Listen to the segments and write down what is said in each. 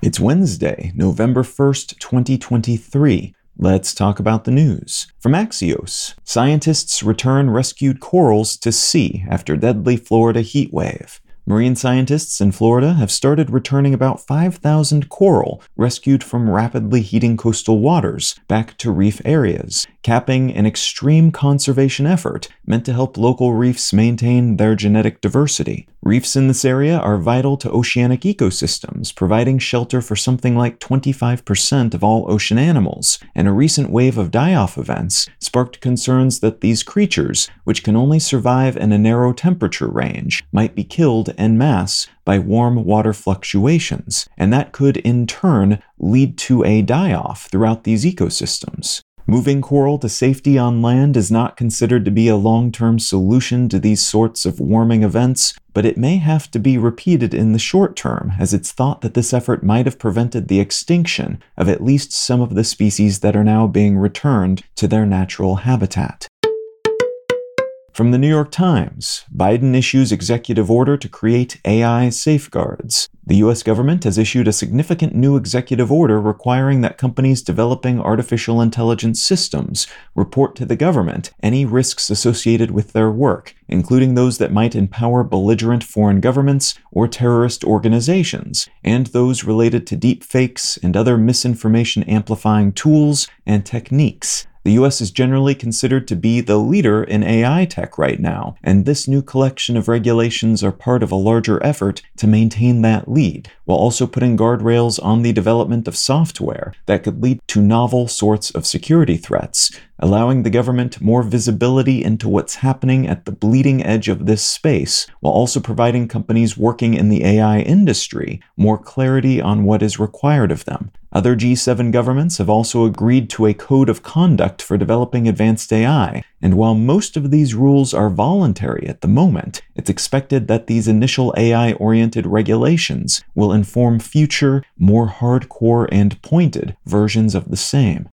It's Wednesday, November 1st, 2023. Let's talk about the news. From Axios, scientists return rescued corals to sea after deadly Florida heat wave. Marine scientists in Florida have started returning about 5,000 coral rescued from rapidly heating coastal waters back to reef areas, capping an extreme conservation effort meant to help local reefs maintain their genetic diversity. Reefs in this area are vital to oceanic ecosystems, providing shelter for something like 25% of all ocean animals, and a recent wave of die off events sparked concerns that these creatures, which can only survive in a narrow temperature range, might be killed en mass by warm water fluctuations, and that could in turn lead to a die off throughout these ecosystems. Moving coral to safety on land is not considered to be a long term solution to these sorts of warming events, but it may have to be repeated in the short term, as it's thought that this effort might have prevented the extinction of at least some of the species that are now being returned to their natural habitat. From the New York Times, Biden issues executive order to create AI safeguards. The U.S. government has issued a significant new executive order requiring that companies developing artificial intelligence systems report to the government any risks associated with their work, including those that might empower belligerent foreign governments or terrorist organizations, and those related to deepfakes and other misinformation amplifying tools and techniques. The US is generally considered to be the leader in AI tech right now, and this new collection of regulations are part of a larger effort to maintain that lead, while also putting guardrails on the development of software that could lead to novel sorts of security threats, allowing the government more visibility into what's happening at the bleeding edge of this space, while also providing companies working in the AI industry more clarity on what is required of them. Other G7 governments have also agreed to a code of conduct for developing advanced AI, and while most of these rules are voluntary at the moment, it's expected that these initial AI oriented regulations will inform future, more hardcore and pointed versions of the same.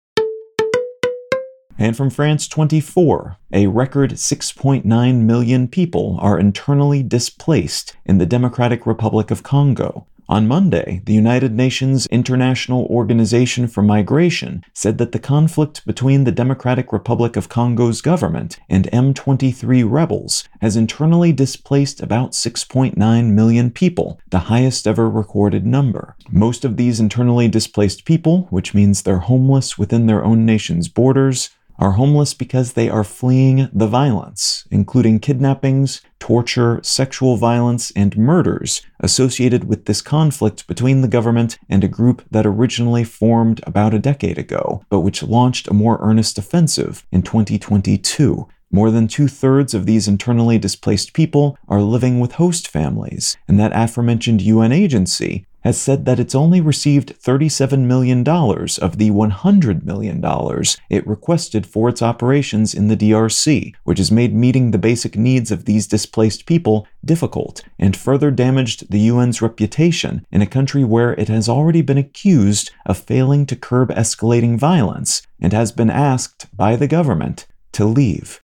And from France 24, a record 6.9 million people are internally displaced in the Democratic Republic of Congo. On Monday, the United Nations International Organization for Migration said that the conflict between the Democratic Republic of Congo's government and M23 rebels has internally displaced about 6.9 million people, the highest ever recorded number. Most of these internally displaced people, which means they're homeless within their own nation's borders, are homeless because they are fleeing the violence, including kidnappings, torture, sexual violence, and murders associated with this conflict between the government and a group that originally formed about a decade ago, but which launched a more earnest offensive in 2022. More than two thirds of these internally displaced people are living with host families, and that aforementioned UN agency has said that it's only received $37 million of the $100 million it requested for its operations in the DRC, which has made meeting the basic needs of these displaced people difficult and further damaged the UN's reputation in a country where it has already been accused of failing to curb escalating violence and has been asked by the government to leave.